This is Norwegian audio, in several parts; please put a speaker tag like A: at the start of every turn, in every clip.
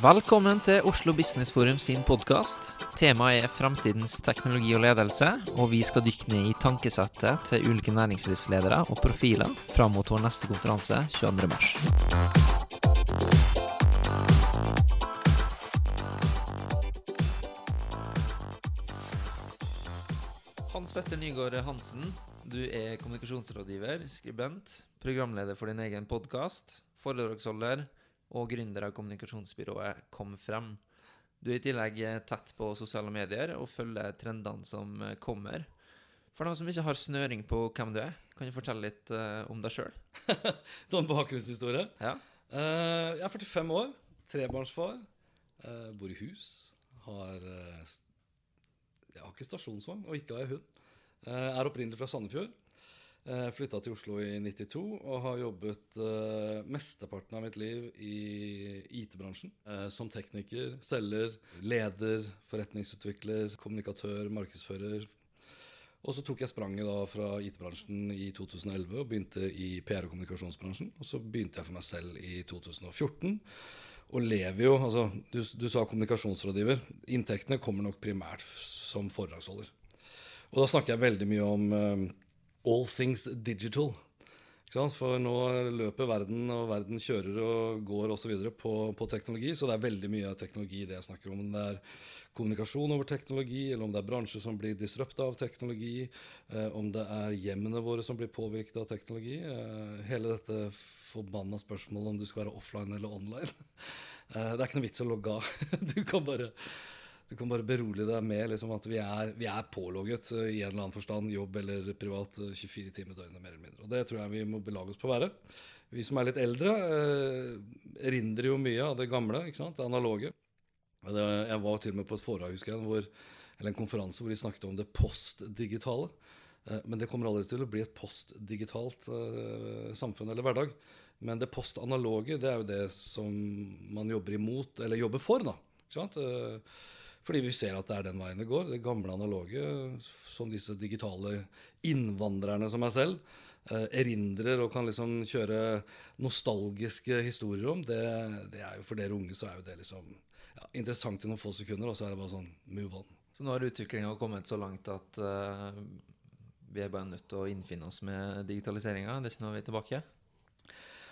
A: Velkommen til Oslo Business Forum sin podkast. Temaet er fremtidens teknologi og ledelse, og vi skal dykke ned i tankesettet til ulike næringslivsledere og profiler fram mot vår neste konferanse 22.3. Hans Petter Nygaard Hansen, du er kommunikasjonsrådgiver, skribent, programleder for din egen podkast, foredragsholder og gründer av kommunikasjonsbyrået Kom Frem. Du er i tillegg tett på sosiale medier og følger trendene som kommer. For dem som ikke har snøring på hvem du er, kan du fortelle litt uh, om deg sjøl?
B: sånn bakgrunnshistorie.
A: Ja.
B: Uh, jeg er 45 år, trebarnsfar, uh, bor i hus. Har eh, Jeg har ikke stasjonsvogn, og ikke har jeg hund. Eh, er opprinnelig fra Sandefjord. Uh, Flytta til Oslo i 92 og har jobbet eh, mesteparten av mitt liv i IT-bransjen. eh, som tekniker, selger, leder, forretningsutvikler, kommunikatør, markedsfører. Og så tok jeg spranget da fra IT-bransjen i 2011 og begynte i PR- og kommunikasjonsbransjen. Og så begynte jeg for meg selv i 2014. Og lever jo Altså, du, du sa kommunikasjonsrådgiver. Inntektene kommer nok primært som foredragsholder. Og da snakker jeg veldig mye om eh, all things digital. For nå løper verden, og verden kjører og går osv. På, på teknologi. Så det er veldig mye av teknologi det jeg snakker om. Om det er kommunikasjon over teknologi, eller om det er bransjer som blir disrupta av teknologi, eh, om det er hjemmene våre som blir påvirket av teknologi. Eh, hele dette forbanna spørsmålet om du skal være offline eller online. Eh, det er ikke noe vits å logge av. Du kan bare du kan bare berolige deg med liksom, at vi er, vi er pålogget uh, i en eller annen forstand, jobb eller privat, uh, 24 timer døgnet, mer eller mindre. Og det tror jeg vi må belage oss på å være. Vi som er litt eldre, eh, erindrer jo mye av det gamle, ikke sant? det analoge. Jeg var til og med på et foredrag, husker jeg, hvor, eller en konferanse hvor de snakket om det postdigitale. Eh, men det kommer aldri til å bli et postdigitalt eh, samfunn eller hverdag. Men det postanaloge, det er jo det som man jobber imot, eller jobber for, da. Ikke sant? Eh, fordi vi ser at det er den veien det går. Det gamle analoge, som disse digitale innvandrerne som meg selv, eh, erindrer og kan liksom kjøre nostalgiske historier om, det, det er jo for dere unge så er jo det liksom ja, interessant i noen få sekunder, og så er det bare sånn move on.
A: Så nå har utviklinga kommet så langt at uh, vi er bare nødt til å innfinne oss med digitaliseringa. Det er ikke noe vei tilbake.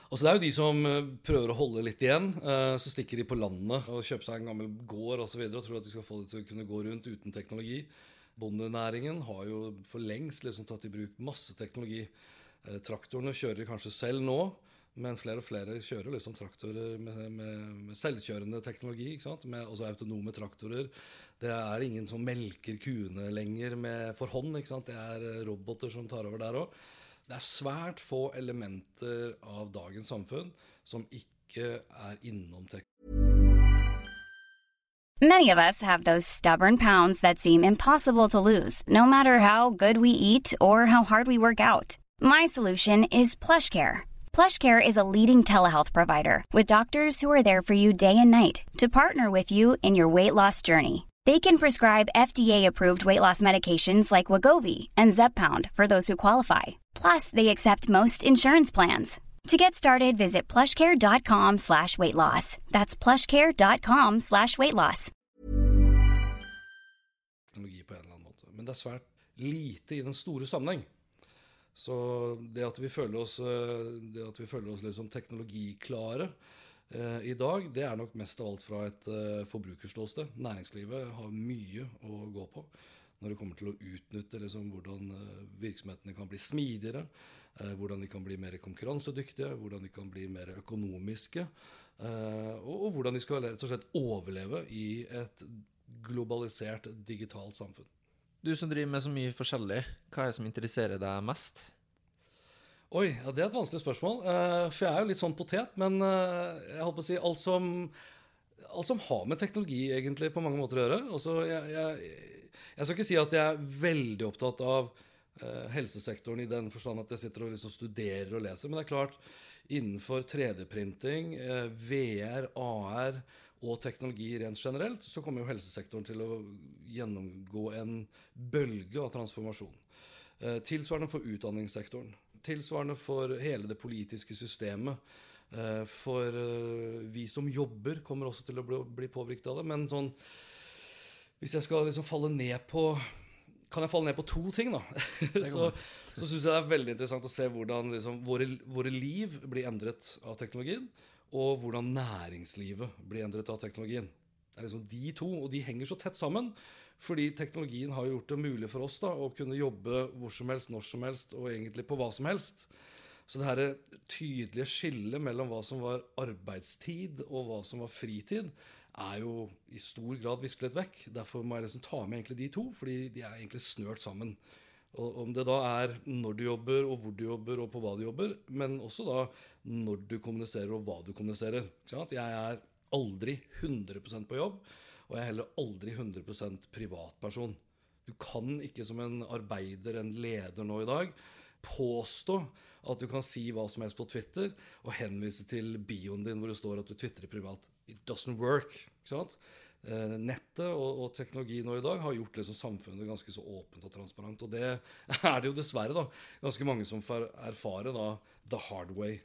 B: Altså Det er jo de som eh, prøver å holde litt igjen. eh, Så stikker de på landet og kjøper seg en gammel gård. Og, så videre, og tror at de skal få det til å kunne gå rundt uten teknologi. Bondenæringen har jo for lengst liksom tatt i bruk masse teknologi. Eh, Traktorene kjører kanskje selv nå, men flere og flere kjører liksom traktorer med, med, med selvkjørende teknologi. ikke sant? Med også autonome traktorer. Det er ingen som melker kuene lenger med, for hånd. ikke sant? Det er roboter som tar over der òg. Det er svært få elementer av dagens samfunn som ikke er innom.
C: Many of us have those stubborn pounds that seem impossible to lose, no matter how good we eat or how hard we work out. My solution is PlushCare. PlushCare is a leading telehealth provider with doctors who are there for you day and night to partner with you in your weight loss journey. They can prescribe FDA-approved weight loss medications like Wagovi and Zepbound for those who qualify. Plus, they accept most insurance plans. To get started, visit plushcare.com slash weight loss. That's plushcare.com slash weight loss.
B: på en eller annen måte. Men det er svært lite i den store sammenheng. Så det at vi føler oss, eh, det at vi føler oss liksom teknologiklare eh, i dag, det er nok mest av alt fra et eh, forbrukerståsted. Næringslivet har mye å gå på når det kommer til å utnytte liksom, hvordan eh, virksomhetene kan bli smidigere, eh, hvordan de kan bli mer konkurransedyktige, hvordan de kan bli mer økonomiske, eh, og, hvordan de skal rett og slett overleve i et globalisert, digitalt samfunn.
A: Du som driver med så mye forskjellig, hva er det som interesserer deg mest?
B: Oi, ja, det er et vanskelig spørsmål. for jeg er jo litt sånn potet. Men jeg holdt på å si alt som, alt som har med teknologi egentlig på mange måter å gjøre. Altså, jeg, jeg, jeg skal ikke si at jeg er veldig opptatt av eh, helsesektoren i den forstand at jeg sitter og liksom studerer og leser. Men det er klart, innenfor 3D-printing, eh, VR, AR og teknologi rent generelt, så kommer jo helsesektoren til å gjennomgå en bølge av transformasjon. Eh, tilsvarende for utdanningssektoren. Tilsvarende for hele det politiske systemet. Eh, for eh, vi som jobber, kommer også til å bli, bli påvirket av det. Men sånn Hvis jeg skal liksom falle ned på Kan jeg falle ned på to ting, da? så så syns jeg det er veldig interessant å se hvordan liksom, våre, våre liv blir endret av teknologien. Og hvordan næringslivet blir endret av teknologien. Det er liksom de to, og de henger så tett sammen. Fordi teknologien har gjort det mulig for oss da, å kunne jobbe hvor som helst, når som helst, og egentlig på hva som helst. Så det her tydelige skillet mellom hva som var arbeidstid og hva som var fritid, er jo i stor grad visket vekk. Derfor må jeg liksom ta med egentlig de to, fordi de er egentlig snørt sammen. Og Om det da er når du jobber, og hvor du jobber, og på hva du jobber, men også da når du kommuniserer, og hva du kommuniserer. Jeg er aldri 100% på jobb, og jeg er heller aldri 100% privatperson. Du kan ikke som en arbeider, en leder nå i dag, påstå at du kan si hva som helst på Twitter og henvise til bioen din hvor det står at du tvitrer privat. It doesn't work. ikke sant? Eh, nettet og, og teknologi nå i dag har gjort liksom samfunnet ganske så åpent og transparent. Og det er det jo dessverre da, ganske mange som får erfare da, the hard way.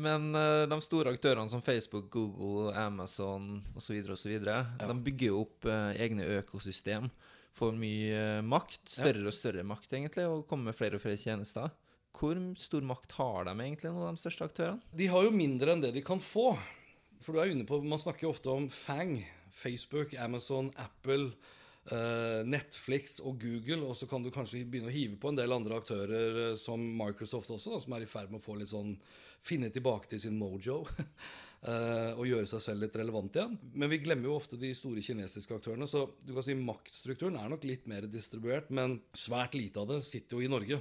A: Men eh, de store aktørene som Facebook, Google, Amazon osv. Ja. De bygger jo opp eh, egne økosystem. Får mye eh, makt, større og større makt, egentlig, og kommer med flere og flere tjenester. Hvor stor makt har de egentlig nå, de største aktørene?
B: De har jo mindre enn det de kan få. For du er inne på, Man snakker jo ofte om FANG. Facebook, Amazon, Apple, eh, Netflix og Google. Og så kan du kanskje begynne å hive på en del andre aktører eh, som Microsoft også, da, som er i ferd med å få litt sånn finne tilbake til sin mojo. eh, og gjøre seg selv litt relevant igjen. Men vi glemmer jo ofte de store kinesiske aktørene. Så du kan si maktstrukturen er nok litt mer distribuert, men svært lite av det sitter jo i Norge.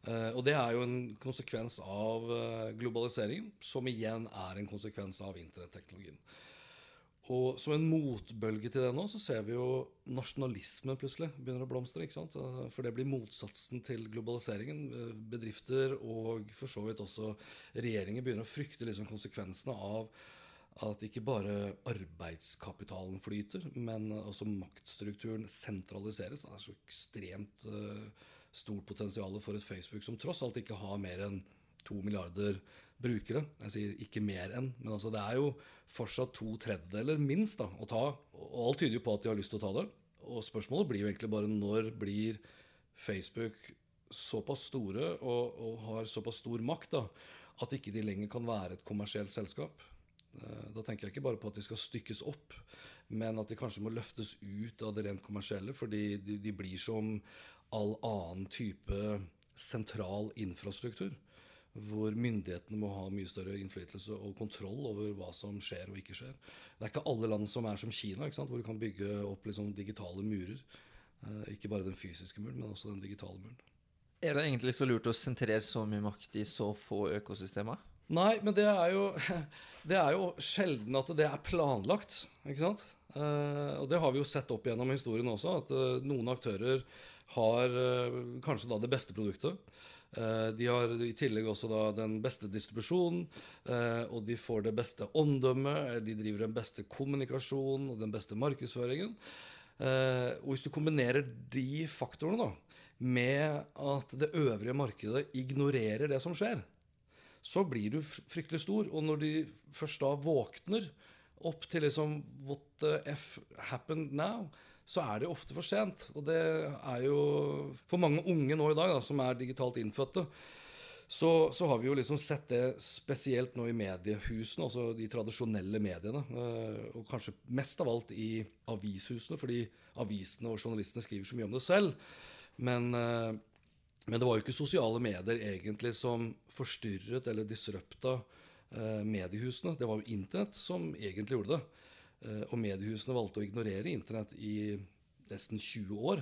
B: Uh, og det er jo en konsekvens av uh, globaliseringen, som igjen er en konsekvens av internetteknologien. Og som en motbølge til det nå, så ser vi jo nasjonalismen plutselig begynner å blomstre. ikke sant? Uh, for det blir motsatsen til globaliseringen. bedrifter og for så vidt også regjeringer begynner å frykte liksom konsekvensene av at ikke bare arbeidskapitalen flyter, men også maktstrukturen sentraliseres. Det er så ekstremt stort potensial for et Facebook som tross alt ikke har mer enn to milliarder brukere. Jeg sier ikke mer enn, men altså det er jo fortsatt to tredjedeler minst da, å ta. Og alt tyder jo på at de har lyst til å ta det. Og spørsmålet blir jo egentlig bare når blir Facebook såpass store og, og har såpass stor makt da, at ikke de lenger kan være et kommersielt selskap. Da tenker jeg ikke bare på at de skal stykkes opp, men at de kanskje må løftes ut av det rent kommersielle, fordi de, de blir som all annen type sentral infrastruktur. Hvor myndighetene må ha mye større innflytelse og kontroll over hva som skjer og ikke skjer. Det er ikke alle land som er som Kina, hvor du kan bygge opp liksom digitale murer. Eh, ikke bare den fysiske muren, men også den digitale muren.
A: Er det egentlig så lurt å sentrere så mye makt i så få økosystemer?
B: Nei, men det er jo, det er jo sjelden at det er planlagt. ikke sant? Uh, og det har vi jo sett opp gjennom historien også, at uh, noen aktører har kanskje da det beste produktet. De har i tillegg også den beste distribusjonen, og de får det beste omdømmet. De driver den beste kommunikasjonen og den beste markedsføringen. og hvis du kombinerer de faktorene da, med at det øvrige markedet ignorerer det som skjer, så blir du fryktelig stor. Og når de først da våkner opp til liksom What the F happened now? Så er det ofte for sent. Og det er jo For mange unge nå i dag, da, som er digitalt innfødte, så, så, har vi jo liksom sett det spesielt nå i mediehusene, altså de tradisjonelle mediene. Eh, og kanskje mest av alt i avishusene, fordi avisene og journalistene skriver så mye om det selv. Men, eh, men det var jo ikke sosiale medier egentlig som forstyrret eller disrupta eh, mediehusene. Det var jo Internett som egentlig gjorde det. Og mediehusene valgte å ignorere Internett i nesten 20 år.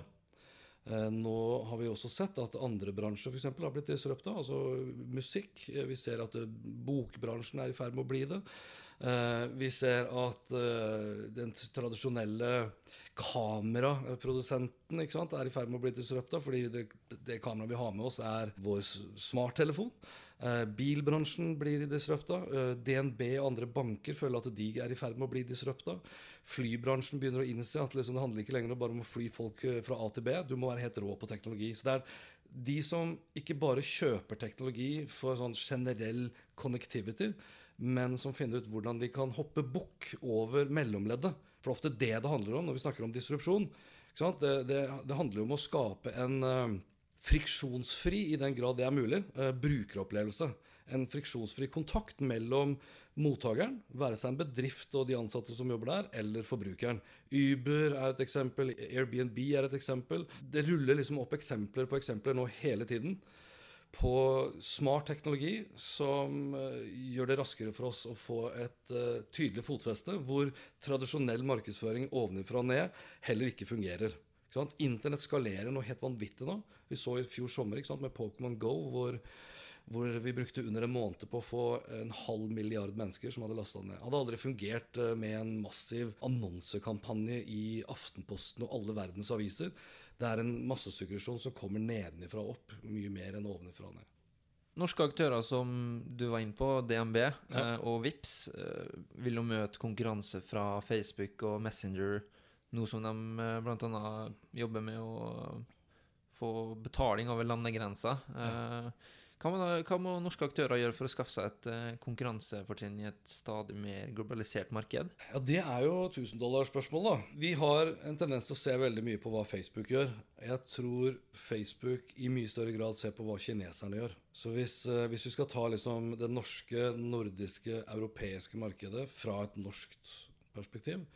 B: Eh, nå har vi også sett at andre bransjer eksempel, har blitt disrupta. Altså musikk. Eh, vi ser at eh, bokbransjen er i ferd med å bli det. Vi ser at den tradisjonelle kameraprodusenten er i ferd med å bli disrupta, fordi det, det kameraet vi har med oss, er vår smarttelefon. Eh, bilbransjen blir disrupta. Eh, DNB og andre banker føler at de er i ferd med å bli disrupta. Flybransjen begynner å innse at liksom, det handler ikke lenger bare om å fly folk eh, fra A til B. Du må være helt rå på teknologi. Så det er de som ikke bare kjøper teknologi for sånn generell connectivity, men som finner ut hvordan de kan hoppe bukk over mellomleddet. For det er ofte det det handler om når vi snakker om disrupsjon. Det, det, det, handler jo om å skape en friksjonsfri, i den grad det er mulig, uh, brukeropplevelse. En friksjonsfri kontakt mellom mottakeren, være seg en bedrift og de ansatte som jobber der, eller forbrukeren. Uber er et eksempel, Airbnb er et eksempel. Det ruller liksom opp eksempler på eksempler nå hele tiden på smart teknologi som uh, gjør det raskere for oss å få et uh, tydelig fotfeste, hvor tradisjonell markedsføring ovenfra og ned heller ikke fungerer. Internett skalerer noe helt vanvittig nå. Vi så i fjor sommer med Pokémon Go hvor, hvor, vi brukte under en måned på å få en halv milliard mennesker som hadde lasta ned. Hadde aldri fungert eh, med en massiv annonsekampanje i Aftenposten og alle verdens aviser. Det er en massesuggesjon som kommer nedenifra og opp, mye mer enn ovenifra og ned.
A: Norske aktører som du var inne på, DNB ja. eh, og Vips, eh, vil jo møte konkurranse fra Facebook og Messenger nå som de eh, bl.a. jobber med å få betaling over landegrensa. Ja. Eh, hva, må, hva, må, norske aktører gjøre for å skaffe seg et eh, konkurransefortrinn i et stadig mer globalisert marked?
B: Ja, Det er jo tusendollarsspørsmål, da. Vi har en tendens til å se veldig mye på hva Facebook gjør. Jeg tror Facebook i mye større grad ser på hva kineserne gjør. Så hvis, hvis vi skal ta liksom det norske, nordiske, europeiske markedet fra et norskt perspektiv,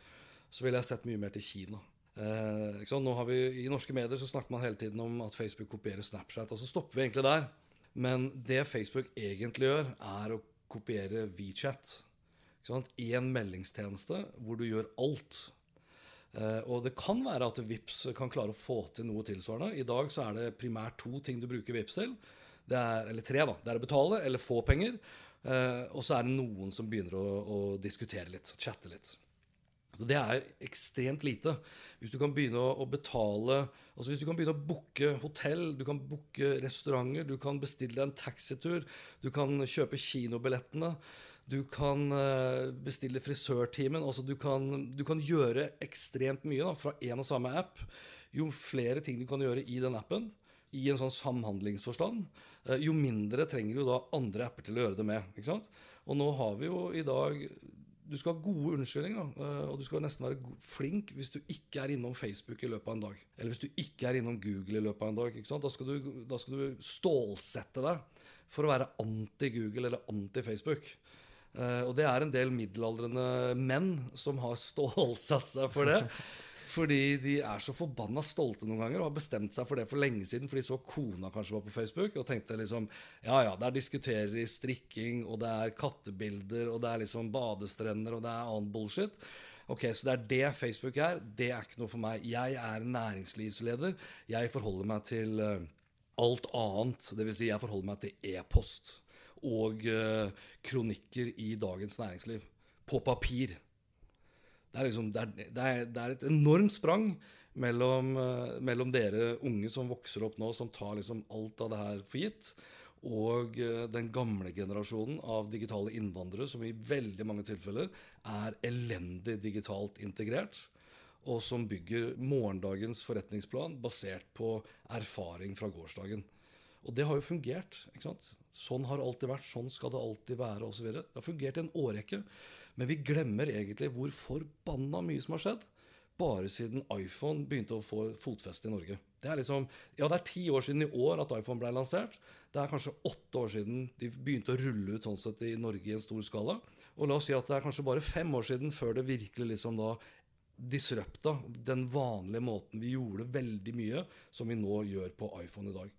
B: så ville jeg sett mye mer til Kina. Eh, vi, I norske medier så snakker man hele tiden om at Facebook kopierer Snapchat, og så stopper vi egentlig der. Men det Facebook egentlig gjør, er å kopiere WeChat. Én meldingstjeneste hvor du gjør alt. Uh, og det kan være at Vips kan klare å få til noe tilsvarende. I dag så er det primært to ting du bruker Vips til. Det er, eller tre, da. Det er å betale eller få penger. Uh, og så er det noen som begynner å, å diskutere litt, chatte litt. Så Det er ekstremt lite. Hvis du kan begynne å, betale altså Hvis du kan begynne å booke hotell, du kan booke restauranter, du kan bestille en taxitur, du kan kjøpe kinobillettene, du kan eh, bestille frisørtimen altså du kan, du kan gjøre ekstremt mye da, fra én og samme app. Jo flere ting du kan gjøre i den appen, i en sånn samhandlingsforstand, eh, jo mindre trenger du da andre apper til å gjøre det med. ikke sant? Og nå har vi jo i dag du skal ha gode unnskyldninger, eh, og du skal nesten være flink hvis du ikke er innom Facebook i løpet av en dag. Eller hvis du ikke er innom Google i løpet av en dag. Da skal, du, da, skal du, stålsette deg for å være anti-Google eller anti-Facebook. Uh, og det er en del middelaldrende menn som har stålsatt seg for det. Fordi de er så forbanna stolte noen ganger og har bestemt seg for det for lenge siden fordi så kona kanskje var på Facebook og tenkte liksom Ja, ja, der diskuterer de strikking, og det er kattebilder, og det er liksom badestrender, og det er annen bullshit. Ok, Så det er det Facebook er. Det er ikke noe for meg. Jeg er næringslivsleder. Jeg forholder meg til uh, alt annet. Dvs. Si jeg forholder meg til e-post og uh, kronikker i Dagens Næringsliv. På papir. Det er, liksom, det, er, det, er, et enormt sprang mellom, uh, mellom, dere unge som vokser opp nå, som tar liksom alt av det her for gitt, og uh, den gamle generasjonen av digitale innvandrere som i veldig mange tilfeller er elendig digitalt integrert, og som bygger morgendagens forretningsplan basert på erfaring fra gårsdagen. Og det har jo fungert. ikke sant? Sånn har alltid vært, sånn skal det alltid være osv. Det har fungert i en årrekke. Men vi glemmer egentlig hvor forbanna mye som har skjedd bare siden iPhone begynte å få fotfeste i Norge. Det er liksom, ja, det er ti år siden i år at iPhone ble lansert. Det er kanskje åtte år siden de begynte å rulle ut sånn sett i Norge i en stor skala. Og la oss si at det er kanskje bare fem år siden før det virkelig liksom da disrupta den vanlige måten vi gjorde veldig mye som vi nå gjør på iPhone i dag.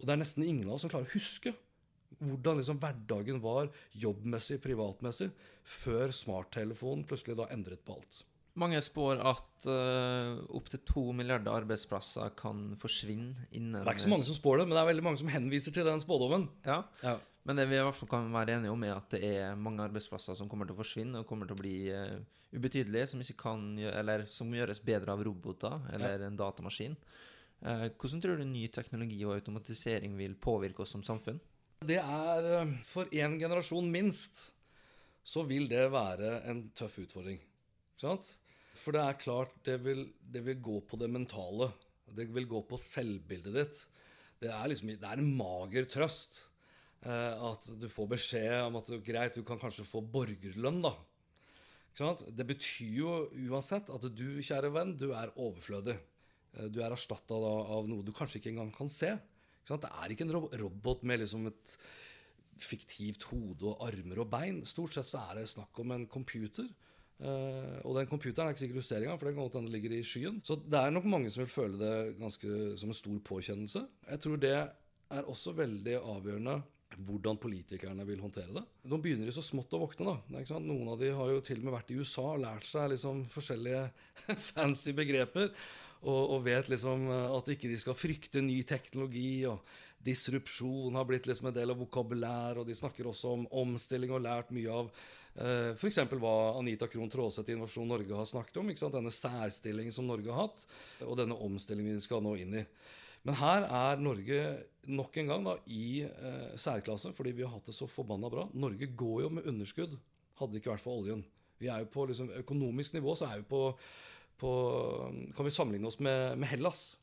B: Og det er nesten ingen av oss som klarer å huske hvordan liksom hverdagen var jobbmessig, privatmessig, før smarttelefonen plutselig da endret på alt.
A: Mange spår at uh, opptil to milliarder arbeidsplasser kan forsvinne innen
B: Det er ikke så mange som spår det, men det er veldig mange som henviser til den spådommen.
A: Ja,
B: Ja.
A: Men det vi i hvert fall kan være enige om, er at det er mange arbeidsplasser som kommer til å forsvinne og kommer til å bli uh, ubetydelige, som, ikke kan, eller som gjøres bedre av roboter eller en datamaskin. Uh, hvordan tror du ny teknologi og automatisering vil påvirke oss som samfunn?
B: Det er eh, For én generasjon minst så vil det være en tøff utfordring. Ikke sant? For det er klart, det vil, det vil gå på det mentale. Det vil gå på selvbildet ditt. Det er liksom det er en mager trøst eh, at du får beskjed om at greit, du kan kanskje få borgerlønn, da. Det betyr jo uansett at du, kjære venn, du er overflødig. Eh, Du er erstatta av noe du kanskje ikke engang kan se. Det er ikke en robot med liksom et fiktivt hode og armer og bein. Stort sett så er det snakk om en computer. Uh, og den computeren er ikke sikkert du ser engang, for den kan godt hende ligger i skyen. Så det er nok mange som vil føle det ganske som en stor påkjennelse. Jeg tror det er også veldig avgjørende hvordan politikerne vil håndtere det. Nå begynner de så smått å våkne. da. Noen av de har jo til og med vært i USA og lært seg liksom forskjellige fancy begreper. Og, og vet liksom eh, at ikke de skal frykte ny teknologi. og Disrupsjon har blitt liksom en del av vokabulær, og de snakker også om omstilling og lært mye av eh, f.eks. hva Anita Krohn Traaseth i Innovasjon Norge har snakket om. Denne særstillingen som Norge har hatt, og denne omstillingen vi skal nå inn i. Men her er Norge nok en gang da, i eh, særklasse, fordi vi har hatt det så forbanna bra. Norge går jo med underskudd, hadde det ikke vært for oljen. Vi er jo på liksom, økonomisk nivå så er vi på, på Kan vi sammenligne oss med, med Hellas?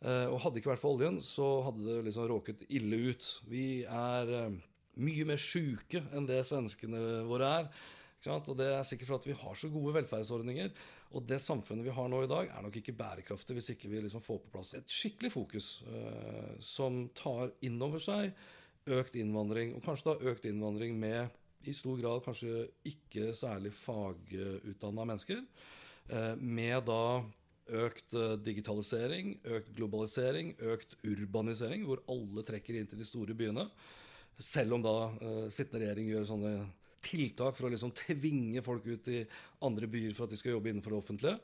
B: Eh, og hadde det ikke vært for oljen, så hadde det liksom råket ille ut. Vi er eh, mye mer sjuke enn det svenskene våre er. Og det er sikkert for at vi har så gode velferdsordninger. Og det samfunnet vi har nå i dag, er nok ikke bærekraftig hvis ikke vi liksom får på plass et skikkelig fokus eh, som tar inn over seg økt innvandring, og kanskje da økt innvandring med i stor grad kanskje ikke særlig fagutdanna mennesker, med da økt eh, digitalisering, økt globalisering, økt urbanisering, hvor alle trekker inn til de store byene. Selv om da eh, sittende regjering gjør sånne tiltak for å liksom tvinge folk ut i andre byer for at de skal jobbe innenfor det offentlige.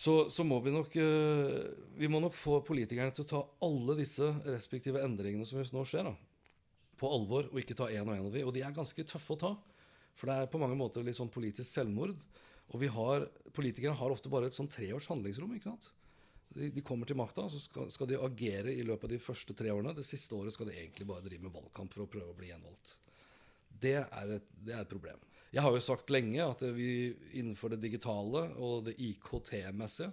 B: Så, så må vi nok eh, Vi må nok få politikerne til å ta alle disse respektive endringene som nå skjer, da, på alvor, og ikke ta én og én av de. Og de er ganske tøffe å ta. For det er på mange måter litt sånn politisk selvmord. Og vi har, politikerne har ofte bare et sånn treårs handlingsrom. ikke sant? De, de kommer til makta, så skal, skal de agere i løpet av de første tre årene. Det siste året skal de egentlig bare drive med valgkamp for å prøve å bli gjenvalgt. Det er et, det er et problem. Jeg har jo sagt lenge at vi innenfor det digitale og det IKT-messige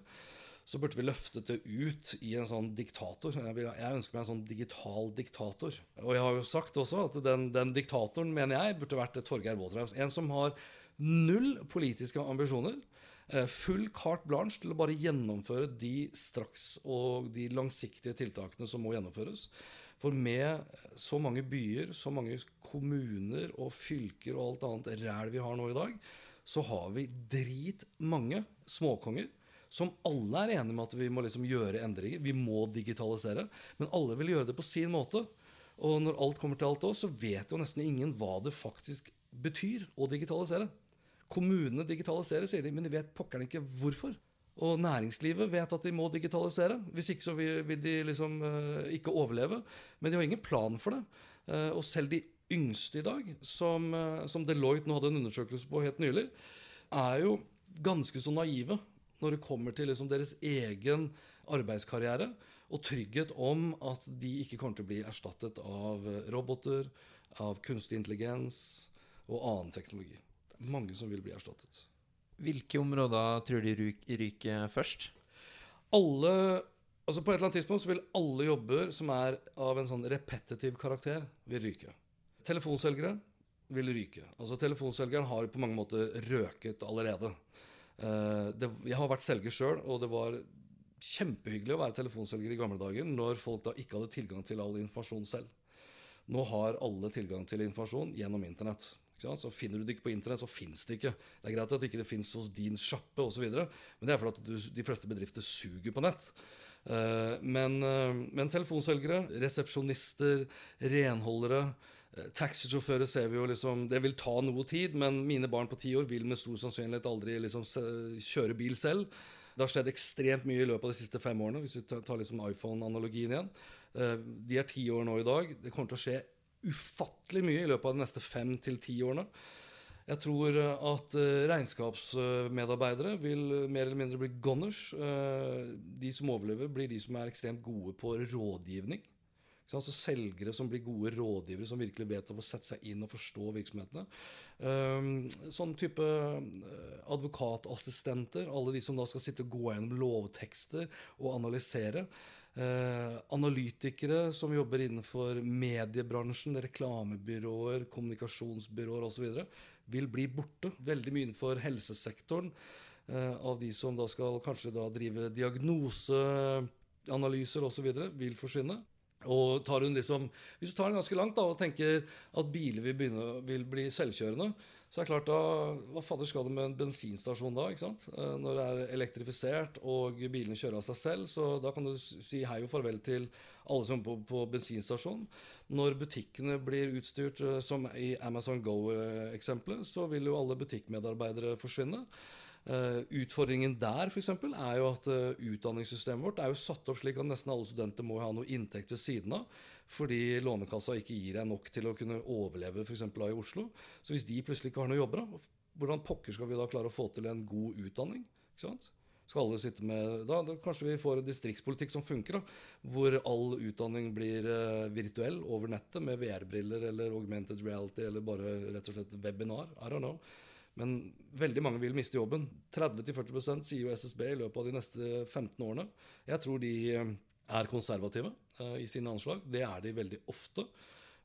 B: så burde vi løftet det ut i en sånn diktator. Jeg, vil, jeg ønsker meg en sånn digital diktator. Og jeg har jo sagt også at den, den diktatoren, mener jeg, burde vært Torgeir Waterhouse. En som har null politiske ambisjoner. eh, Full carte blanche til å bare gjennomføre de straks og de langsiktige tiltakene som må gjennomføres. For med så mange byer, så mange kommuner og fylker og alt annet ræl vi har nå i dag, så har vi dritmange småkonger som alle er enige med at vi må liksom gjøre endringer. Vi må digitalisere. Men alle vil gjøre det på sin måte. Og når alt kommer til alt òg, så vet jo nesten ingen hva det faktisk betyr å digitalisere. Kommunene digitaliserer, sier de, men de vet pokkeren ikke hvorfor. Og næringslivet vet at de må digitalisere. Hvis ikke så vil, de liksom eh, ikke overleve. Men de har ingen plan for det. Eh, og selv de yngste i dag, som, eh, som Deloitte nå hadde en undersøkelse på helt nylig, er jo ganske så naive når det kommer til liksom deres egen arbeidskarriere og trygghet om at de ikke kommer til å bli erstattet av roboter, av kunstig intelligens og annen teknologi. Mange som vil bli erstattet.
A: Hvilke områder tror de ryker først?
B: Alle Altså På et eller annet tidspunkt så vil alle jobber som er av en sånn repetitiv karakter, vil ryke. Telefonselgere vil ryke. Altså Telefonselgeren har på mange måter røket allerede. Eh, det, jeg har vært selger sjøl, og det var kjempehyggelig å være telefonselger i gamle dager når folk da ikke hadde tilgang til all informasjon selv. Nå har alle tilgang til informasjon gjennom internett. Så Finner du det ikke på internett, så fins det ikke. Det er greit at det ikke fins hos din sjappe osv., men det er fordi at de fleste bedrifter suger på nett. Uh, men, uh, men, telefonselgere, resepsjonister, renholdere, uh, taxisjåfører ser vi jo liksom Det vil ta noe tid, men mine barn på ti år vil med stor sannsynlighet aldri liksom kjøre bil selv. Det har skjedd ekstremt mye i løpet av de siste fem årene, hvis vi tar liksom iPhone-analogien igjen. Eh, de er ti år nå i dag. Det kommer til å skje ufattelig mye i løpet av de neste fem til ti årene. Jeg tror eh, at eh, regnskapsmedarbeidere vil mer eller mindre bli gunners. De som overlever, blir de som er ekstremt gode på rådgivning. Altså selgere som blir gode rådgivere, som virkelig vet å sette seg inn og forstå virksomhetene. Sånn type advokatassistenter, alle de som da skal sitte og gå gjennom lovtekster og analysere. Uh, analytikere som jobber innenfor mediebransjen, reklamebyråer, kommunikasjonsbyråer osv., vil bli borte. Veldig mye innenfor helsesektoren uh, av de som da skal kanskje da drive diagnoseanalyser osv., vil forsvinne. Og tar hun liksom, Hvis du tar den ganske langt da, og tenker at biler vil, begynne, vil bli selvkjørende, så det er klart da, Hva fader skal du med en bensinstasjon da? ikke sant? Eh, når det er elektrifisert og bilene kjører av seg selv, så da kan du si hei og farvel til alle som er på, på bensinstasjon. Når butikkene blir utstyrt, eh, som i Amazon Go-eksempelet, så vil jo alle butikkmedarbeidere forsvinne. Uh, utfordringen der for eksempel, er jo at uh, utdanningssystemet vårt er jo satt opp slik at nesten alle studenter må ha noe inntekt ved siden av. Fordi Lånekassa ikke gir deg nok til å kunne overleve f.eks. i Oslo. Så hvis de plutselig ikke har noe jobber, da, hvordan pokker skal vi da klare å få til en god utdanning? Ikke sant? Skal alle sitte med, da, da Kanskje vi får en distriktspolitikk som funker, da, hvor all utdanning blir uh, virtuell over nettet med VR-briller eller augmented reality eller bare rett og slett webinar. I don't know. Men veldig mange vil miste jobben. 30-40 sier jo SSB i løpet av de neste 15 årene. Jeg tror de eh, er konservative uh, i sine anslag. Det er de veldig ofte.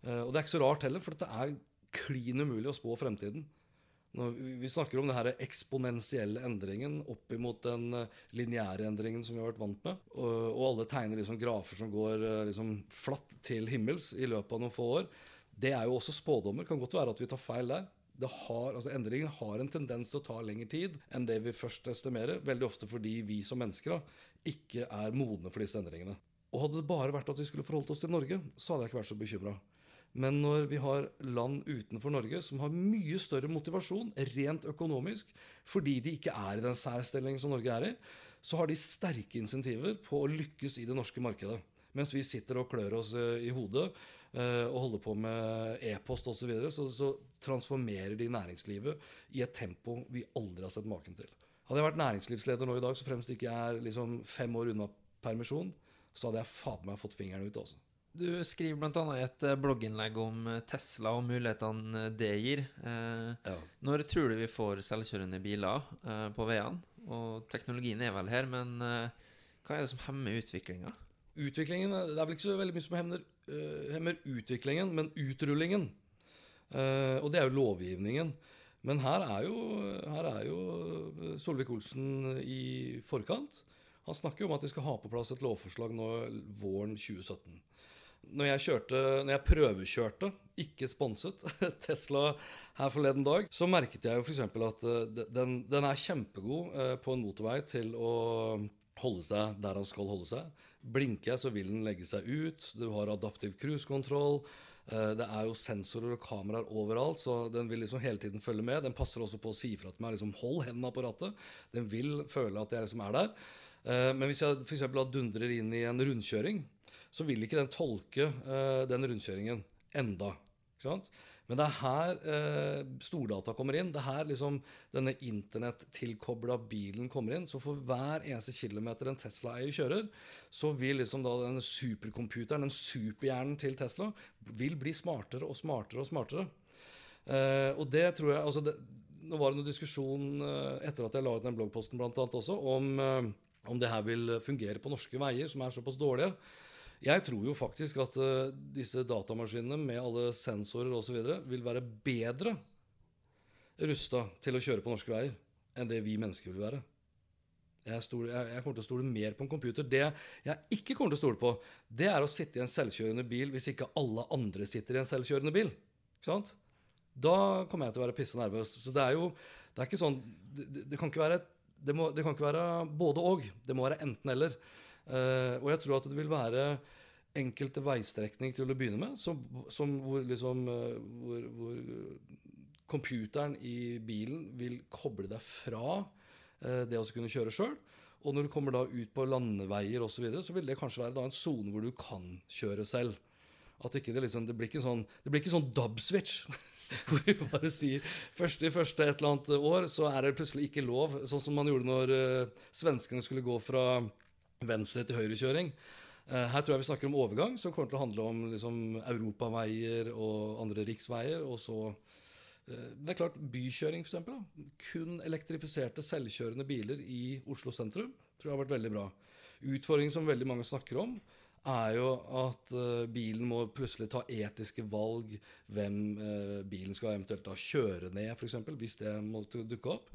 B: Uh, og det er ikke så rart heller, for dette er klin umulig å spå fremtiden. Når vi snakker om denne eksponentielle endringen opp imot den lineære endringen som vi har vært vant med, og alle tegner liksom grafer som går liksom flatt til himmels i løpet av noen få år, det er jo også spådommer. Kan godt være at vi tar feil der har, altså Endringer har en tendens til å ta lengre tid enn det vi først estimerer. Veldig ofte fordi vi som mennesker da, ikke er modne for disse endringene. Og Hadde det bare vært at vi skulle forholdt oss til Norge, så hadde jeg ikke vært så bekymra. Men når vi har land utenfor Norge som har mye større motivasjon, rent økonomisk, fordi de ikke er i den særstillingen som Norge er i, så har de sterke insentiver på å lykkes i det norske markedet. Mens vi sitter og klør oss eh, i hodet Eh, og holder på med e-post osv., så, videre, så så transformerer de næringslivet i et tempo vi aldri har sett maken til. Hadde jeg vært næringslivsleder nå i dag, så fremst ikke jeg er liksom fem år unna permisjon, så hadde jeg fader meg fått fingeren ut. Også.
A: Du skriver bl.a. et eh, blogginnlegg om Tesla og mulighetene det gir. Eh, ja. Når tror du vi får selvkjørende biler eh, på veiene? Og teknologien er vel her, men eh, hva er det som hemmer utviklinga?
B: Utviklingen, Det er vel ikke så veldig mye som hemmer uh, hemmer utviklingen, men utrullingen. Uh, og det er jo lovgivningen. Men her er jo, her er jo eh, Solvik-Olsen i forkant. Han snakker jo om at de skal ha på plass et lovforslag nå våren 2017. Når jeg, kjørte, når jeg prøvekjørte, ikke sponset, Tesla her forleden dag, så merket jeg jo f.eks. at den, den, er kjempegod på en motorvei til å holde seg der han skal holde seg. Blinker jeg, så vil den legge seg ut. Du har adaptiv cruisekontroll. Eh, det er jo sensorer og kameraer overalt, så den vil liksom hele tiden følge med. Den passer også på å si ifra til meg liksom, 'hold hendene på rattet'. Den vil føle at jeg liksom er der. Eh, men hvis jeg f.eks. dundrer inn i en rundkjøring, så vil ikke den tolke eh, den rundkjøringen enda. Ikke sant? Men det er her eh, stordata kommer inn. Det er her liksom denne internettilkobla bilen kommer inn. Så for hver eneste kilometer en Tesla-eier kjører, så vil liksom da den supercomputeren, den superhjernen til Tesla, vil bli smartere og smartere og smartere. Eh, og det tror jeg altså det, Nå var det noen diskusjon eh, etter at jeg la ut den bloggposten blant annet også, om, eh, om det her vil fungere på norske veier som er såpass dårlige. Jeg tror jo faktisk at uh, disse datamaskinene med alle sensorer osv. vil være bedre rusta til å kjøre på norske veier enn det vi mennesker vil være. Jeg, stole, jeg, jeg kommer til å stole mer på en computer. Det jeg ikke kommer til å stole på, det er å sitte i en selvkjørende bil hvis ikke alle andre sitter i en selvkjørende bil. Da kommer jeg til å være pisse nervøs. Så det er jo det er ikke sånn det, det kan ikke være det, må, det kan ikke være både og. Det må være enten-eller. Uh, og jeg tror at det vil være enkelte veistrekninger til å begynne med, som, som hvor, liksom, uh, hvor, hvor computeren i bilen vil koble deg fra det å kunne kjøre sjøl. Og når du kommer da ut på landeveier osv., så, videre, så vil det kanskje være da en sone hvor du kan kjøre selv. At ikke det, liksom, det blir ikke sånn, det blir ikke sånn dub-switch. Hvor vi bare sier første i første et eller annet år, så er det plutselig ikke lov. Sånn som man gjorde når uh, svenskene skulle gå fra venstre til høyrekjøring. Uh, her tror jeg vi snakker om overgang, som kommer til å handle om liksom, europaveier og andre riksveier. Og så uh, Det er klart, bykjøring, f.eks. Kun elektrifiserte, selvkjørende biler i Oslo sentrum tror jeg har vært veldig bra. Utfordringen som veldig mange snakker om, er jo at uh, bilen må plutselig ta etiske valg. Hvem bilen skal eventuelt da kjøre ned, f.eks., hvis det måtte dukke opp.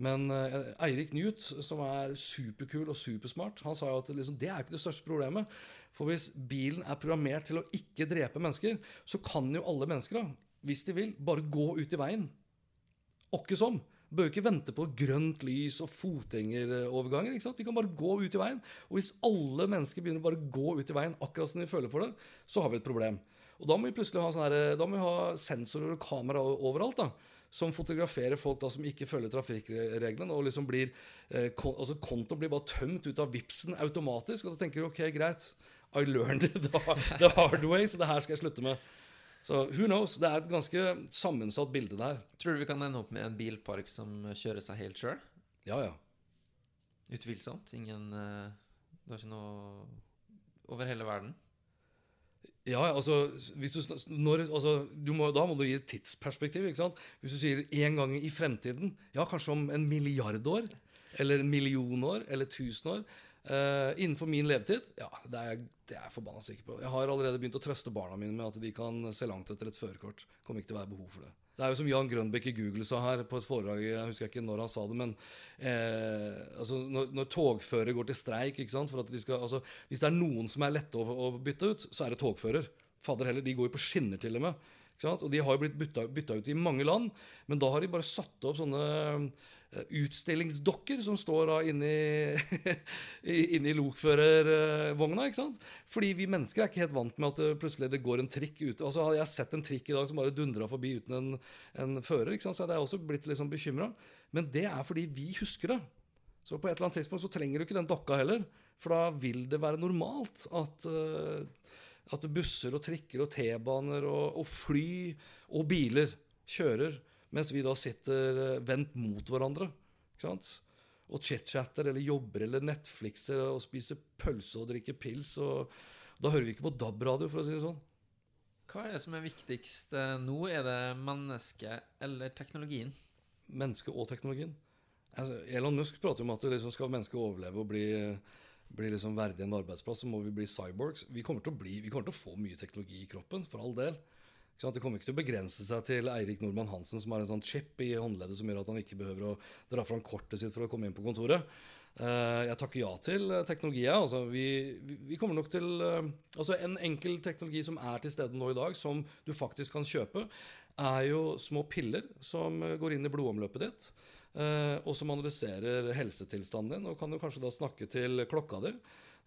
B: Men uh, Eirik Newt, som er superkul og supersmart, han sa jo at liksom, det er ikke det største problemet. For hvis bilen er programmert til å ikke drepe mennesker, så kan jo alle mennesker, da, hvis de vil, bare gå ut i veien. Åkke som. Bør ikke vente på grønt lys og fotgjengeroverganger. ikke sant? Vi kan bare gå ut i veien. Og hvis alle mennesker begynner bare å gå ut i veien akkurat som de føler for det, så har vi et problem. Og da må vi plutselig ha, sånne her, da må vi ha sensorer og kamera overalt. da, Som fotograferer folk da som ikke følger trafikkreglene. og liksom blir, eh, altså Kontoen blir bare tømt ut av Vipsen automatisk. Og da tenker du ok, greit, I learned it the hard way, så det her skal jeg slutte med. Så who knows? Det er et ganske sammensatt bilde der.
A: Tror du vi kan ende opp med en bilpark som kjører seg helt sjøl?
B: Ja, ja.
A: Utvilsomt. Ingen uh, Det er ikke noe over hele verden?
B: Ja, altså, du, når, altså må, Da må du gi et tidsperspektiv. ikke sant? Hvis du sier en gang i fremtiden, ja, kanskje om en milliard år, eller en million år, eller tusen år Uh, innenfor min levetid? Ja, det er, det jeg forbanna sikker på. Jeg har allerede begynt å trøste barna mine med at de kan se langt etter et førerkort. Kommer ikke til å være behov for det. Det er jo som Jan Grønbekk i Google sa her på et foredrag, jeg husker ikke når han sa det, men eh, altså når, når togfører går til streik de skal, altså, Hvis det er noen som er lette å, å bytte ut, så er det togfører. Fader heller, de går jo på skinner til og med. Og de har jo blitt bytta, bytta ut i mange land, men da har de bare satt opp sånne utstillingsdokker som står da inni, inni lokførervogna. ikke sant? Fordi vi mennesker er ikke helt vant med at det plutselig det går en trikk ute. Altså, hadde jeg sett en trikk i dag som bare dundra forbi uten en, en fører, ikke sant? så hadde jeg også blitt liksom bekymra. Men det er fordi vi husker det. Så på et eller annet tidspunkt så trenger du ikke den dokka heller. For da vil det være normalt at, uh, at busser og trikker og T-baner og, og fly og biler kjører mens vi da sitter eh, vendt mot hverandre. ikke sant? Og chit-chatter eller jobber eller Netflixer og spiser pølse og drikker pils. og Da hører vi ikke på DAB-radio, for å si det sånn.
A: Hva er det som er viktigst eh, nå? Er det mennesket eller teknologien?
B: Mennesket og teknologien. Altså, Elon Musk prater om at liksom skal mennesket overleve og bli, bli liksom verdig en arbeidsplass, så må vi bli cyborgs. Vi kommer, bli, vi kommer til å få mye teknologi i kroppen, for all del. Det kommer ikke til å begrense seg til Eirik Nordmann Hansen, som har en sånn chip i håndleddet som gjør at han ikke behøver å dra fram kortet sitt for å komme inn på kontoret. Eh, jeg takker ja til eh, teknologi. Altså, vi, vi, kommer nok til eh, altså En enkel teknologi som er til stede nå i dag, som du faktisk kan kjøpe, er jo små piller som går inn i blodomløpet ditt. Og som analyserer helsetilstanden din, og kan jo kanskje da snakke til klokka di.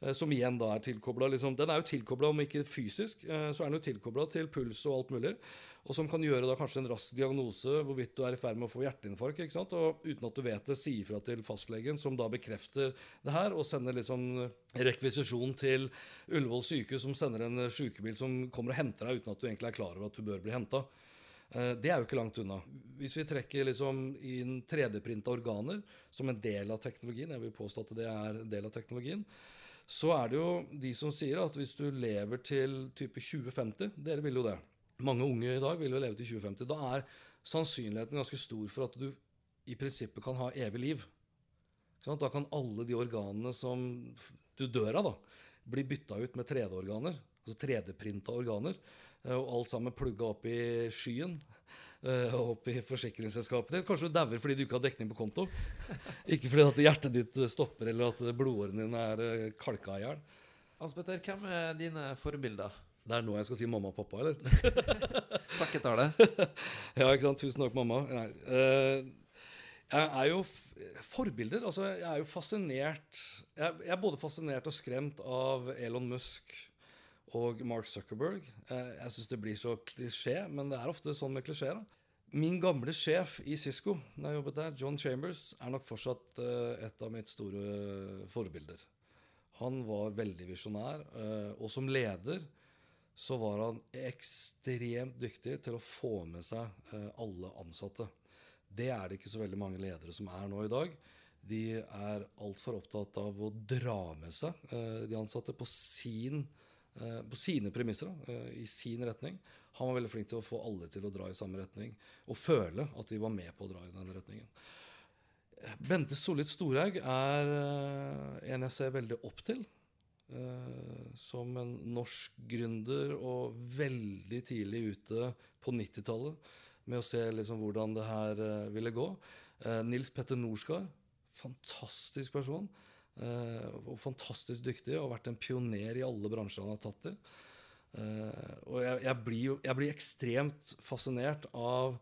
B: Eh, som igjen da er tilkobla liksom, Den er jo tilkobla, om ikke fysisk, eh, så er den jo tilkobla til puls og alt mulig. Og som kan gjøre da kanskje en rask diagnose hvorvidt du er i ferd med å få hjerteinfarkt. ikke sant? Og uten at du vet det, si ifra til fastlegen, som da bekrefter det her, og sender liksom rekvisisjon til Ullevål sykehus, som sender en sykebil som kommer og henter deg uten at du egentlig er klar over at du bør bli henta. Eh, det er jo ikke langt unna. Hvis vi trekker liksom inn 3D-printa organer som en del av teknologien, jeg vil påstå at det er en del av teknologien, så er det jo de som sier at hvis du lever til type 2050 Dere vil jo det. Mange unge i dag vil jo leve til 2050. Da er sannsynligheten ganske stor for at du i prinsippet kan ha evig liv. Da kan alle de organene som du dør av, da, bli bytta ut med 3D-organer. Altså 3D-printa organer. Og alt sammen plugga opp i skyen. Eh, opp i forsikringsselskapet ditt. Kanskje du dauer fordi du ikke har dekning på konto. Ikke fordi at hjertet ditt stopper, eller at blodårene dine er eh, kalka i hjel.
A: Hans Petter, hvem er dine forbilder?
B: Det er nå jeg skal si mamma og pappa, eller?
A: Takketale.
B: ja, ikke sant. Tusen takk, mamma. Nei. Uh, jeg er jo Forbilder. Altså, jeg er jo fascinert jeg, jeg er både fascinert og skremt av Elon Musk og Mark Zuckerberg. Eh, jeg syns det blir så klisjé, men det er ofte sånn med klisjeer. Min gamle sjef i Cisco, da jeg jobbet der, John Chambers, er nok fortsatt eh, et av mitt store forbilder. Han var veldig visjonær, eh, og som leder så var han ekstremt dyktig til å få med seg alle ansatte. Det er det ikke så veldig mange ledere som er nå i dag. De er altfor opptatt av å dra med seg de ansatte på, sin, eh, på sine premisser, da, eh, i sin retning. Han var veldig flink til å få alle til å dra i samme retning, og føle at de var med på å dra i den retningen. Bente Solid Storhaug er eh, en jeg ser veldig opp til. Eh, som en norsk gründer og veldig tidlig ute på 90-tallet med å se liksom hvordan det her eh, ville gå. Eh, Nils Petter Norsgaard, fantastisk person. Eh, og fantastisk dyktig og vært en pioner i alle bransjer han har tatt i. Eh, og jeg, jeg, blir jo, jeg blir ekstremt fascinert av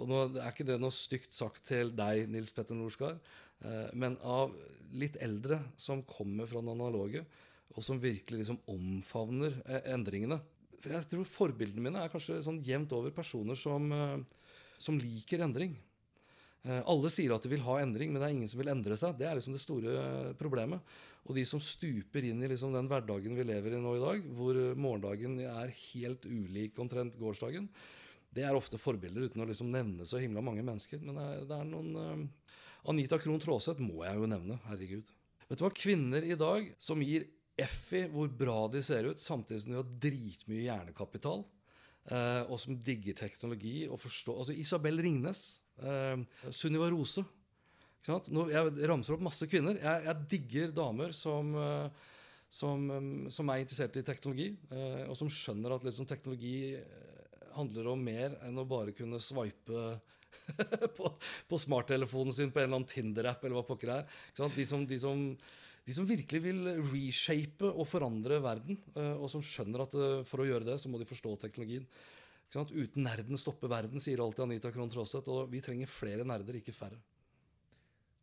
B: og nå er ikke det noe stygt sagt til deg, Nils Petter Norsgaard, eh, men av litt eldre som kommer fra den analoge, og som virkelig liksom omfavner endringene. Jeg tror Forbildene mine er kanskje sånn jevnt over personer som, som liker endring. Eh, alle sier at de vil ha endring, men det er ingen som vil endre seg. Det er liksom det store eh, problemet. Og de som stuper inn i liksom den hverdagen vi lever i nå i dag, hvor eh, morgendagen er helt ulik omtrent gårsdagen, det er ofte forbilder uten å liksom nevne så himla mange mennesker. Men det er, noen Anita Krohn Traaseth må jeg jo nevne. Herregud. Vet du hva? Kvinner i dag som gir F i hvor bra de ser ut, samtidig som de har dritmye hjernekapital, og som digger teknologi og forstår Altså Isabel Ringnes. Eh, Sunniva Rose. Nå, jeg ramser opp masse kvinner. Jeg, jeg digger damer som eh, som, eh, som, er interessert i teknologi, eh, og som skjønner at liksom, teknologi eh, handler om mer enn å bare kunne swipe på, på smarttelefonen sin på en eller annen Tinder-app eller hva pokker det er. De, som, de, som, de som virkelig vil reshape og forandre verden, og som skjønner at for å gjøre det, så må de forstå teknologien. Uten nerden stopper verden, sier alltid Anita Krohn Traaseth. Og vi trenger flere nerder, ikke færre.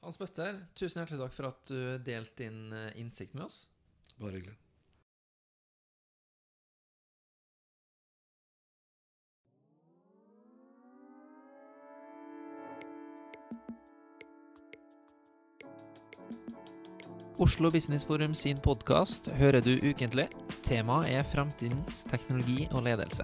A: Hans Bøtter, tusen hjertelig takk for at du delte din eh, innsikt med oss.
B: Bare hyggelig.
A: Oslo Business Forum sin podkast hører du ukentlig. Temaet er fremtidens teknologi og ledelse.